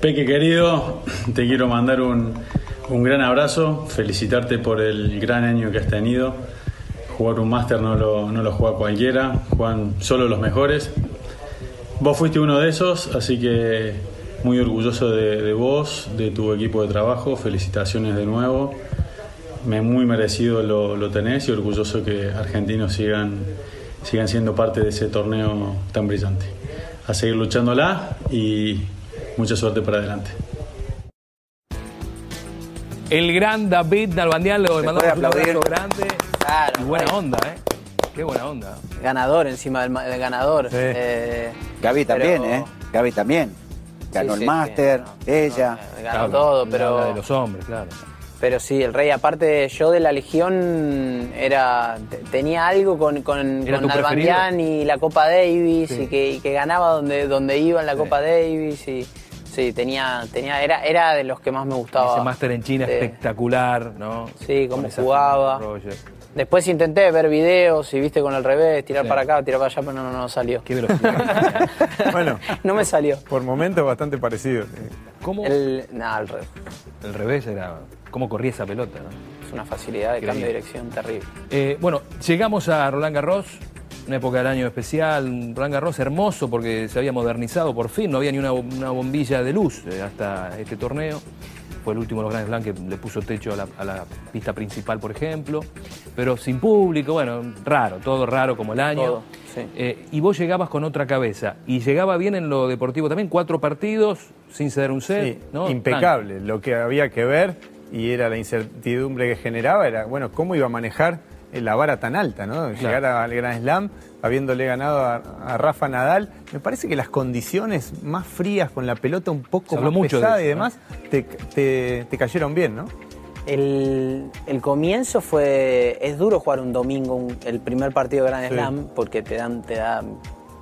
Peque querido, te quiero mandar un, un gran abrazo, felicitarte por el gran año que has tenido. Jugar un máster no lo, no lo juega cualquiera, juegan solo los mejores. Vos fuiste uno de esos, así que muy orgulloso de, de vos, de tu equipo de trabajo. Felicitaciones de nuevo. Me, muy merecido lo, lo tenés y orgulloso que argentinos sigan, sigan siendo parte de ese torneo tan brillante. A seguir luchándola y mucha suerte para adelante. El gran David Nalbandián, le mandamos un abrazo aplaudir. grande. Claro, y buena onda, ¿eh? Qué buena onda. Ganador encima del, del ganador. Eh, Gaby también, pero- ¿eh? Gaby también. Ganó Sí, sí, el máster, sí, ella. Ganó Claro, todo, la de pero, los hombres, claro. pero sí, el rey, aparte yo de la Legión era te- tenía algo con, con, ¿Era con tu Nalbandián y la Copa Davis Sí. y, que, y que ganaba donde, donde iba en la Copa Davis y sí, tenía, tenía, era, era de los que más me gustaba. Ese máster en China Sí. espectacular, ¿no? Sí, cómo jugaba. Después intenté ver videos y viste con el revés, tirar Sí. para acá, tirar para allá, pero no, no, no salió. Qué velocidad. Bueno, No me salió. por momentos bastante parecido. ¿Cómo? El, El, no, el revés. revés era. ¿Cómo corría esa pelota, no? Es una facilidad de cambio de dirección terrible. Eh, bueno, llegamos a Roland Garros, una época del año especial, un Roland Garros hermoso porque se había modernizado por fin, no había ni una, una bombilla de luz eh, hasta este torneo. Fue el último de los Grand Slam que le puso techo a la, a la pista principal, por ejemplo, pero sin público, bueno, raro, todo raro como el año. Todo, sí. Eh, y vos llegabas con otra cabeza, y llegaba bien en lo deportivo también, cuatro partidos, sin ceder un set, Sí, ¿no? impecable. Lo que había que ver y era la incertidumbre que generaba era, bueno, cómo iba a manejar la vara tan alta, ¿no? Llegar al Grand Slam habiéndole ganado a, a Rafa Nadal. Me parece que las condiciones más frías con la pelota un poco más mucho de pesada eso, y demás te, te- te cayeron bien, ¿no? El, el comienzo fue. Es duro jugar un domingo, un- el primer partido de Grand Sí. Slam, porque te dan, te da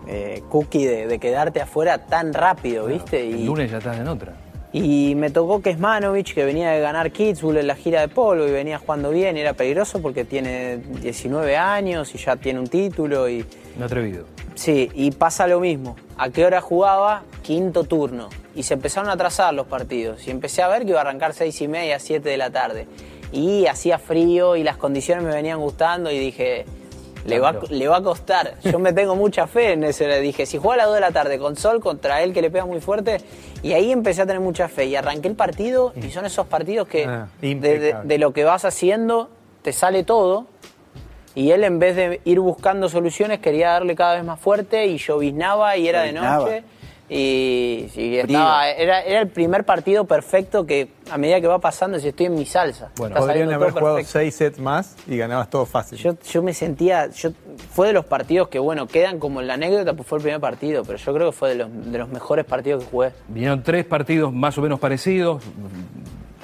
eh, cookie de, de quedarte afuera tan rápido, ¿viste? El Y, lunes ya estás en otra. Y me tocó Kesmanovic, que venía de ganar Kitzbühel en la gira de polo y venía jugando bien, y era peligroso porque tiene 19 años y ya tiene un título y. No atrevido. Sí, y pasa lo mismo. ¿A qué hora jugaba? Quinto turno. Y se empezaron a atrasar los partidos. Y empecé a ver que iba a arrancar seis y media, siete de la tarde. Y hacía frío y las condiciones me venían gustando y dije, le va, le va a costar. Yo me tengo mucha fe en eso. Le dije, si juega a las 2 de la tarde con sol contra él que le pega muy fuerte. Y ahí empecé a tener mucha fe. Y arranqué el partido y son esos partidos que Ah, de- de, impecable. de lo que vas haciendo te sale todo. Y él en vez de ir buscando soluciones quería darle cada vez más fuerte y lloviznaba y era de noche. Y, estaba, era, era el primer partido perfecto que a medida que va pasando si estoy en mi salsa. Bueno, Podrían haber jugado perfecto. seis sets más y ganabas todo fácil. Yo, yo me sentía, yo, fue de los partidos que bueno, quedan como en la anécdota, pues fue el primer partido, pero yo creo que fue de los, de los mejores partidos que jugué. Vinieron tres partidos más o menos parecidos, re-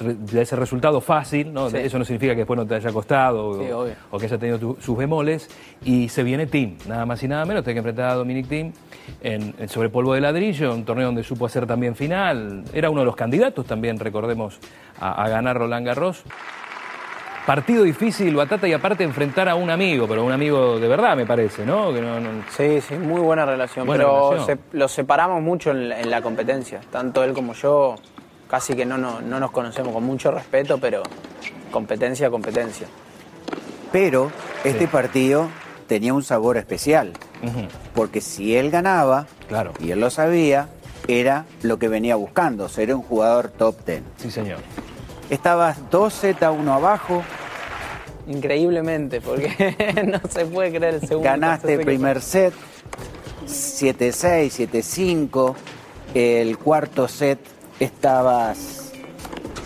de ese resultado fácil, ¿no? Sí. eso no significa que después no te haya costado Sí, o, que haya tenido tu- sus bemoles, y se viene Team, nada más y nada menos, tiene que enfrentar a Dominic Team en, en sobre polvo de ladrillo, un torneo donde supo hacer también final, era uno de los candidatos también, recordemos, a, a ganar Roland Garros. Partido difícil, Batata, y aparte enfrentar a un amigo, pero un amigo de verdad, me parece, ¿no? Que no- no- Sí, sí, muy buena relación, Buena pero relación. se- los separamos mucho en la competencia, tanto él como yo, casi que no, no, no nos conocemos con mucho respeto, pero competencia, competencia. Pero este partido tenía un sabor especial. Porque si él ganaba, Claro. y él lo sabía, era lo que venía buscando, ser un jugador top 10. Sí, señor. Estabas 2 Z1 abajo, Increíblemente, porque no se puede creer el segundo. ganaste el primer set, 7-6, 7-5, el cuarto set estabas,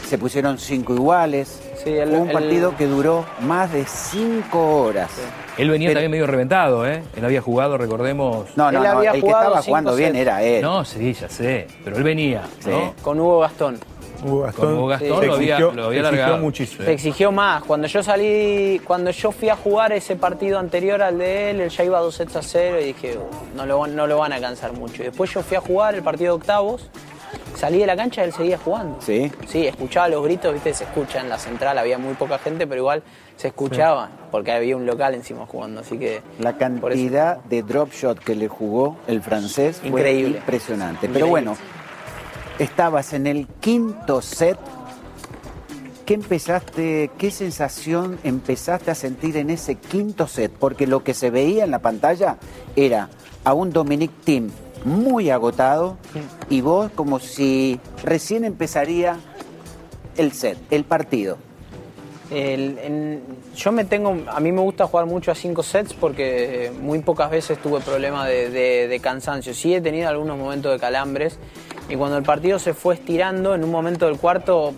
se pusieron 5 iguales. Sí, el- Fue un el- partido que duró más de 5 horas. Él venía Pero- también medio reventado, ¿eh? Él había jugado, recordemos. No, no, Él no, había el que jugado estaba cinco jugando bien era él. No, sí, ya sé. Pero él venía, Sí. ¿no? Con Hugo Gastón. Hugo Gastón, Con Hugo Gastón lo había- exigió- lo había se exigió largado. muchísimo. Se exigió más. Cuando yo salí, cuando yo fui a jugar ese partido anterior al de él, él ya iba 2 sets a 0 y dije, "Uh, no lo, van- no lo van a cansar mucho. Y después yo fui a jugar el partido de octavos, salí de la cancha y él seguía jugando. Sí. Sí, escuchaba los gritos, viste, se escucha en la central, había muy poca gente, pero igual se escuchaba, porque había un local encima jugando, así que... La eso- cantidad de drop shot que le jugó el francés fue Increíble. impresionante. Increíble. Pero bueno, estabas en el quinto set. ¿Qué empezaste, qué sensación empezaste a sentir en ese quinto set? Porque lo que se veía en la pantalla era a un Dominic Thiem muy agotado y vos como si recién empezaría el set, el partido. El- en- yo me tengo, a mí me gusta jugar mucho a cinco sets porque muy pocas veces tuve problemas de, de- de cansancio. Sí he tenido algunos momentos de calambres y cuando el partido se fue estirando, en un momento del cuarto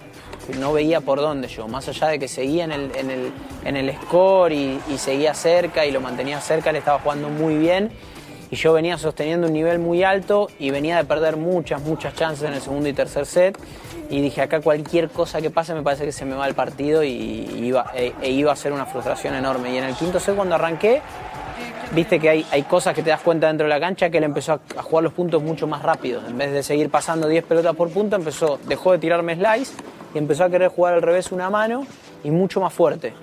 no veía por dónde yo, más allá de que seguía en el, en el, en el score y, y seguía cerca y lo mantenía cerca, le estaba jugando muy bien y yo venía sosteniendo un nivel muy alto y venía de perder muchas, muchas chances en el segundo y tercer set. Y dije, acá cualquier cosa que pase me parece que se me va el partido y iba, e, e iba a ser una frustración enorme. Y en el quinto set cuando arranqué, viste que hay, hay cosas que te das cuenta dentro de la cancha que él empezó a, jugar los puntos mucho más rápido. En vez de seguir pasando 10 pelotas por punto, empezó, dejó de tirarme slice y empezó a querer jugar al revés una mano y mucho más fuerte.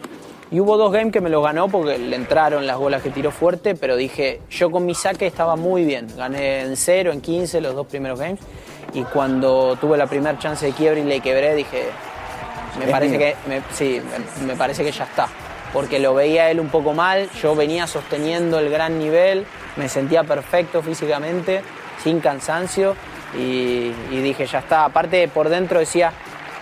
Y hubo dos games que me los ganó porque le entraron las bolas que tiró fuerte, pero dije, yo con mi saque estaba muy bien. Gané en 0, en 15 los dos primeros games. Y cuando tuve la primera chance de quiebre y le quebré, dije, me Es parece mío. que me, sí, me, me parece que ya está. Porque lo veía él un poco mal, yo venía sosteniendo el gran nivel, me sentía perfecto físicamente, sin cansancio y, y dije ya está. Aparte por dentro decía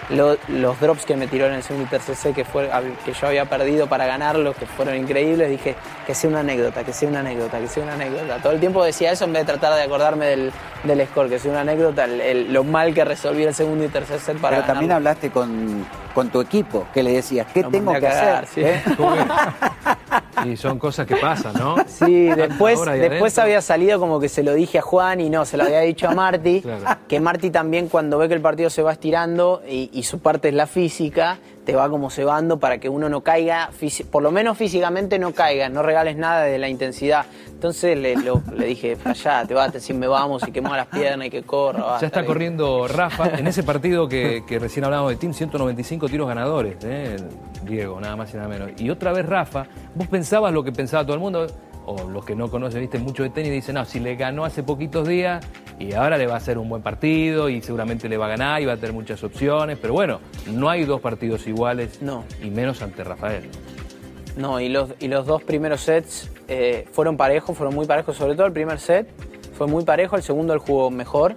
lo- los drops que me tiró en el segundo y tercer set que, fue, que yo había perdido para ganarlos, que fueron increíbles, dije que sea una anécdota, que sea una anécdota, que sea una anécdota. Todo el tiempo decía eso en vez de tratar de acordarme del, del score, que sea una anécdota, el- el- lo mal que resolví el segundo y tercer set para Pero también hablaste con, con tu equipo, que le decías, ¿qué tengo que cagar, hacer? sí. ¿Eh? Y son cosas que pasan, ¿no? Sí, después, después había salido como que se lo dije a Juan y no, se lo había dicho a Marty. Claro. Que Marty también cuando ve que el partido se va estirando y, y su parte es la física, te va como cebando para que uno no caiga, por lo menos físicamente no caiga, no regales nada de la intensidad. Entonces le, lo- le dije, allá, te vas, si me vamos y que mueva las piernas y que corra. basta". Ya está corriendo Rafa en ese partido que, que recién hablábamos de Team, 195 tiros ganadores, ¿eh? Diego, nada más y nada menos. Y otra vez Rafa, vos pensabas lo que pensaba todo el mundo, o los que no conocen, viste, mucho de tenis, dicen, no, si le ganó hace poquitos días y ahora le va a hacer un buen partido y seguramente le va a ganar y va a tener muchas opciones, pero bueno, no hay dos partidos iguales No. y menos ante Rafael. No, y los, y los dos primeros sets eh, fueron parejos, fueron muy parejos, sobre todo el primer set fue muy parejo, el segundo él jugó mejor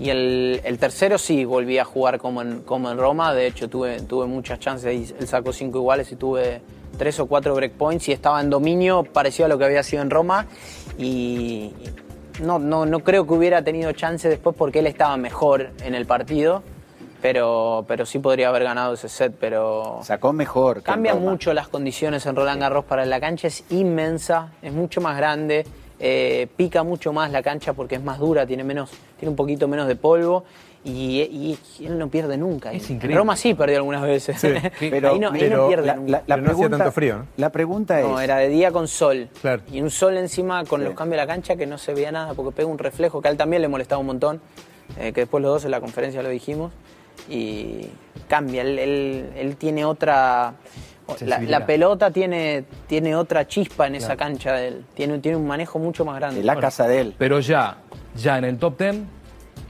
y el, el tercero sí volví a jugar como en, como en Roma, de hecho tuve, tuve muchas chances, y él sacó cinco iguales y tuve tres o cuatro breakpoints y estaba en dominio parecido a lo que había sido en Roma y no, no, no creo que hubiera tenido chance después porque él estaba mejor en el partido. Pero, pero sí podría haber ganado ese set, pero Sacó mejor. Cambian mucho las condiciones en Roland Garros para la cancha, es inmensa, es mucho más grande, eh, pica mucho más la cancha porque es más dura, tiene menos, tiene un poquito menos de polvo y, y él no pierde nunca. Es increíble. Roma sí perdió algunas veces. Pero, ahí no, ahí pero no pierde la, nunca. la- la Pero no hacía pregunta, tanto frío, ¿no? La pregunta es, No, era de día con sol. Claro. Y un sol encima con Sí. los cambios de la cancha que no se veía nada porque pega un reflejo que a él también le molestaba un montón. eh, que después los dos en la conferencia lo dijimos. Y cambia, él, él- él tiene otra. La, pelota tiene, tiene otra chispa en esa cancha de él. Tiene, tiene un manejo mucho más grande. de la casa de él. Pero ya, ya en el top 10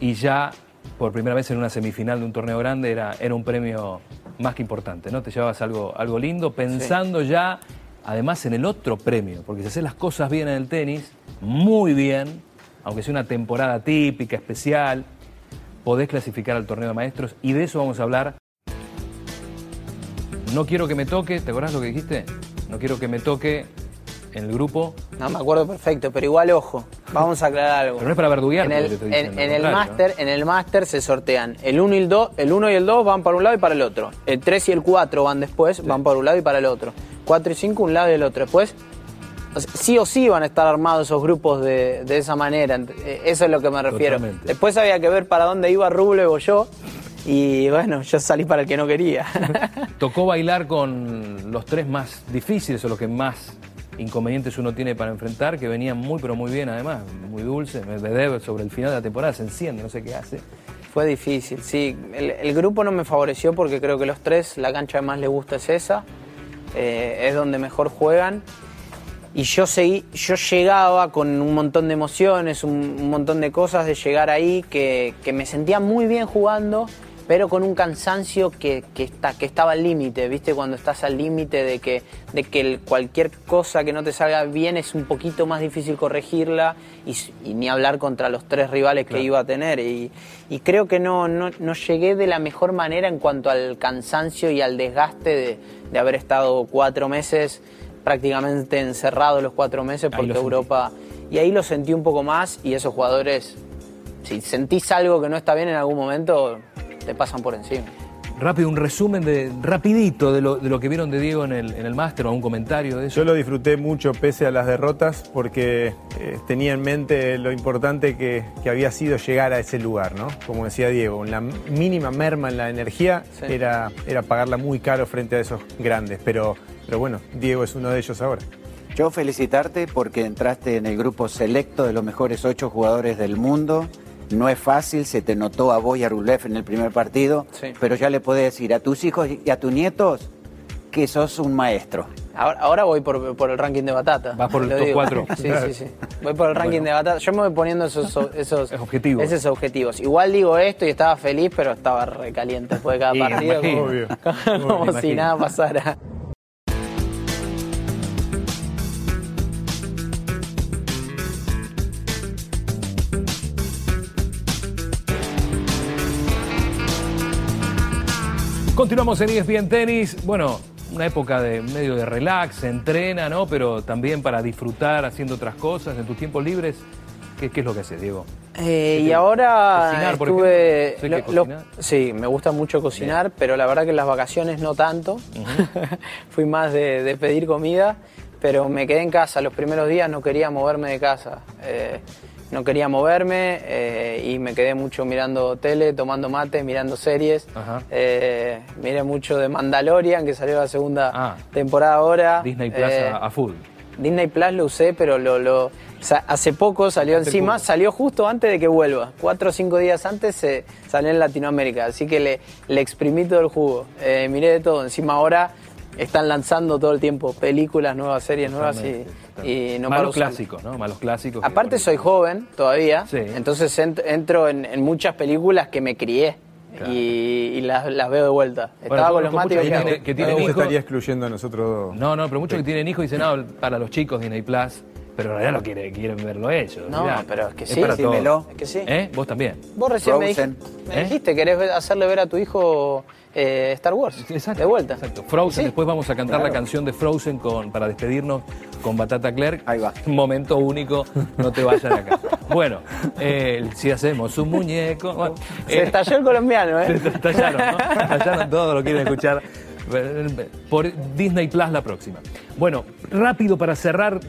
y ya por primera vez en una semifinal de un torneo grande era, era un premio más que importante, ¿no? Te llevabas algo, algo lindo pensando ya, además, en el otro premio, porque si haces las cosas bien en el tenis, muy bien, aunque sea una temporada típica, especial, podés clasificar al torneo de maestros y de eso vamos a hablar. No quiero que me toque, ¿te acordás lo que dijiste? No quiero que me toque en el grupo No me acuerdo perfecto, pero igual ojo, vamos a aclarar algo. Pero no es para verduguear, En lo el, que te estoy en- en el máster, en el máster se sortean el 1 y el 2, el 1 y el 2 van para un lado y para el otro. El 3 y el 4 van después, van para un lado y para el otro. 4 y 5 un lado y el otro. Después sí o sí van a estar armados esos grupos de, de esa manera. eh, Eso es lo que me refiero. Totalmente. Después había que ver para dónde iba Rublev o yo. Y bueno, yo salí para el que no quería. Tocó bailar con los tres más difíciles o los que más inconvenientes uno tiene para enfrentar, que venían muy pero muy bien además, muy dulces. Medvedev sobre el final de la temporada se enciende, no sé qué hace. Fue difícil, sí. El, el grupo no me favoreció porque creo que los tres, la cancha que más les gusta es esa. Eh, es donde mejor juegan. Y yo, seguí, yo llegaba con un montón de emociones, un, un montón de cosas de llegar ahí, que, que me sentía muy bien jugando, pero con un cansancio que, que, está, que estaba al límite, ¿viste? Cuando estás al límite de que, de que cualquier cosa que no te salga bien es un poquito más difícil corregirla y, y ni hablar contra los tres rivales que iba a tener. Y, y creo que no, no, no llegué de la mejor manera en cuanto al cansancio y al desgaste de, de haber estado cuatro meses prácticamente encerrado los cuatro meses porque. Europa... Y ahí lo sentí un poco más y esos jugadores, si sentís algo que no está bien en algún momento, te pasan por encima. Rápido, un resumen de, rapidito de lo, de lo que vieron de Diego en el, en el máster o un comentario de eso. Yo lo disfruté mucho pese a las derrotas porque eh, tenía en mente lo importante que, que había sido llegar a ese lugar, ¿no? Como decía Diego, la mínima merma en la energía Sí. era, era pagarla muy caro frente a esos grandes, pero, pero bueno, Diego es uno de ellos ahora. Yo felicitarte porque entraste en el grupo selecto de los mejores ocho jugadores del mundo. No es fácil, se te notó a vos y a Rulev en el primer partido, Sí. pero ya le podés decir a tus hijos y a tus nietos que sos un maestro. Ahora, ahora voy por, por el ranking de batata. Vas por el top digo. cuatro. Sí, sí, sí. Voy por el ranking de batata. Yo me voy poniendo esos, esos Objetivos. Esos objetivos. Igual digo esto y estaba feliz, pero estaba recaliente después de cada Y, partido. imagino. como- Obvio. como Me si nada pasara. Continuamos en ESPN Tenis. Bueno, una época de medio de relax, se entrena, ¿no? Pero también para disfrutar haciendo otras cosas en tus tiempos libres. ¿Qué, qué es lo que haces, Diego? Eh, y ahora Cocinar, por estuve. lo- sí, me gusta mucho cocinar, pero la verdad que en las vacaciones no tanto. Fui más de, de pedir comida, pero me quedé en casa. Los primeros días no quería moverme de casa. Eh, no quería moverme eh, y me quedé mucho mirando tele, tomando mate, mirando series. Eh, miré mucho de Mandalorian, que salió la segunda Ah. temporada ahora. Disney Plus Eh, a, full. Disney Plus lo usé, pero lo, hace poco salió encima, salió justo antes de que vuelva. Cuatro o cinco días antes se salió en Latinoamérica, así que le, le exprimí todo el jugo. Miré de todo. Encima ahora están lanzando todo el tiempo películas, nuevas series nuevas y, y no Malos clásicos, ¿no? Malos clásicos. que, Aparte soy joven todavía, Sí. entonces ent- entro en, en muchas películas que me crié Claro. y, y las, las veo de vuelta. Bueno, Estaba con los mates y mucha ¿qué gente hago? que tiene Nos hijos. estaría excluyendo a nosotros dos. No, no, pero muchos que tienen hijos dicen, no, para los chicos Disney Plus, pero en realidad lo quiere, quieren verlo ellos. No, mirá. pero es que sí, para sí, todos. dímelo. Es que sí. ¿Eh? Vos también. Vos recién me, dijiste, me ¿Eh? dijiste, querés hacerle ver a tu hijo eh, Star Wars. Exacto. De vuelta. Exacto. Frozen, Sí. después vamos a cantar la canción de Frozen con, para despedirnos con Batata Clerk. Ahí va. Momento único, no te vayas de acá. bueno, eh, si hacemos un muñeco. bueno, Se eh, estalló el colombiano, se ¿eh? estallaron, ¿no? Estallaron todo, lo quieren escuchar por Disney Plus la próxima. Bueno, rápido para cerrar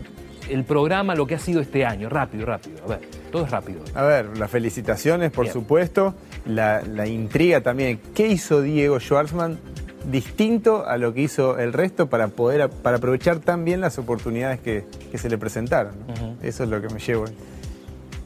el programa, lo que ha sido este año. Rápido, rápido. A ver, todo es rápido. A ver, las felicitaciones, por Bien. supuesto. La, la intriga también. ¿Qué hizo Diego Schwartzman distinto a lo que hizo el resto para poder para aprovechar tan bien las oportunidades que, que se le presentaron? ¿no? Eso es lo que me llevo.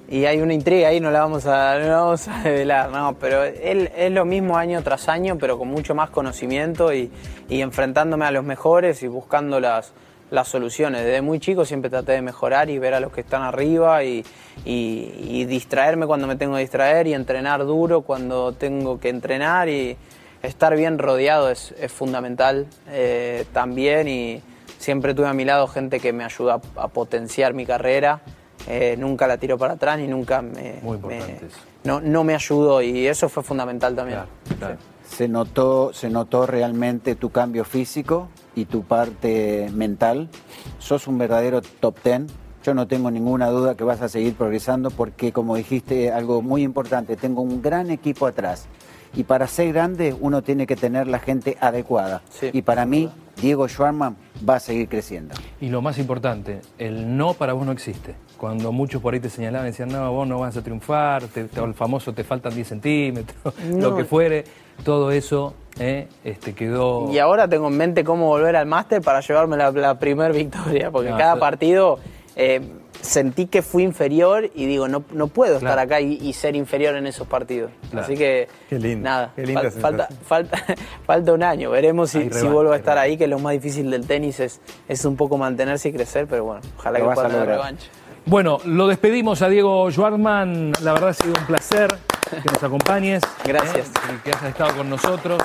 Y hay una intriga ahí, no la vamos a, no la vamos a develar, no, pero él es lo mismo año tras año, pero con mucho más conocimiento y, y enfrentándome a los mejores y buscando las, las soluciones. Desde muy chico siempre traté de mejorar y ver a los que están arriba y, y- y distraerme cuando me tengo que distraer y entrenar duro cuando tengo que entrenar y estar bien rodeado es, es fundamental eh, también y siempre tuve a mi lado gente que me ayuda a, a potenciar mi carrera. Eh, nunca la tiro para atrás y nunca me, Muy importante me- no, no me ayudó y eso fue fundamental también. Claro, claro. Se notó, se notó realmente tu cambio físico y tu parte mental. Sos un verdadero top ten. Yo no tengo ninguna duda que vas a seguir progresando porque, como dijiste, algo muy importante, tengo un gran equipo atrás. Y para ser grande uno tiene que tener la gente adecuada. Sí. y para mí, Diego Schwarman va a seguir creciendo. Y lo más importante, el no para vos no existe. Cuando muchos por ahí te señalaban, decían, no, vos no vas a triunfar, te- te- el famoso te faltan 10 centímetros, No. lo que fuere, todo eso eh, este, quedó... Y ahora tengo en mente cómo volver al máster para llevarme la, la primer victoria, porque No, cada partido, eh, sentí que fui inferior y digo, no, no puedo estar acá y, y ser inferior en esos partidos. Claro. Así que, Qué lindo, nada, qué linda fal- falta, falta, falta un año. Veremos si, si vuelvo a estar ahí, que lo más difícil del tenis es, es un poco mantenerse y crecer, pero bueno, ojalá que pueda a tener revancha. Bueno, lo despedimos a Diego Schwartzman. La verdad ha sido un placer que nos acompañes. Gracias. ¿eh? y que hayas estado con nosotros.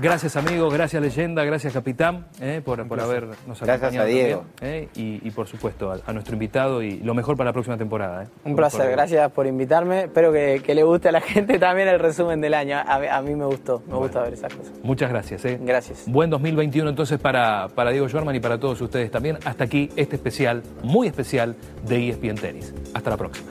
Gracias, amigos. Gracias, leyenda. Gracias, capitán, ¿eh? por, por habernos Gracias acompañado. a Diego. también, ¿eh? y, y, por supuesto, a, a nuestro invitado y lo mejor para la próxima temporada. ¿eh? Un placer, gracias por invitarme. Espero que, que le guste a la gente también el resumen del año. A, mí- a mí me gustó, me gusta ver esas cosas. Muchas gracias. ¿eh? Gracias. Buen 2021 entonces para, para Diego Schwartzman y para todos ustedes también. Hasta aquí este especial, muy especial de ESPN Tenis. Hasta la próxima.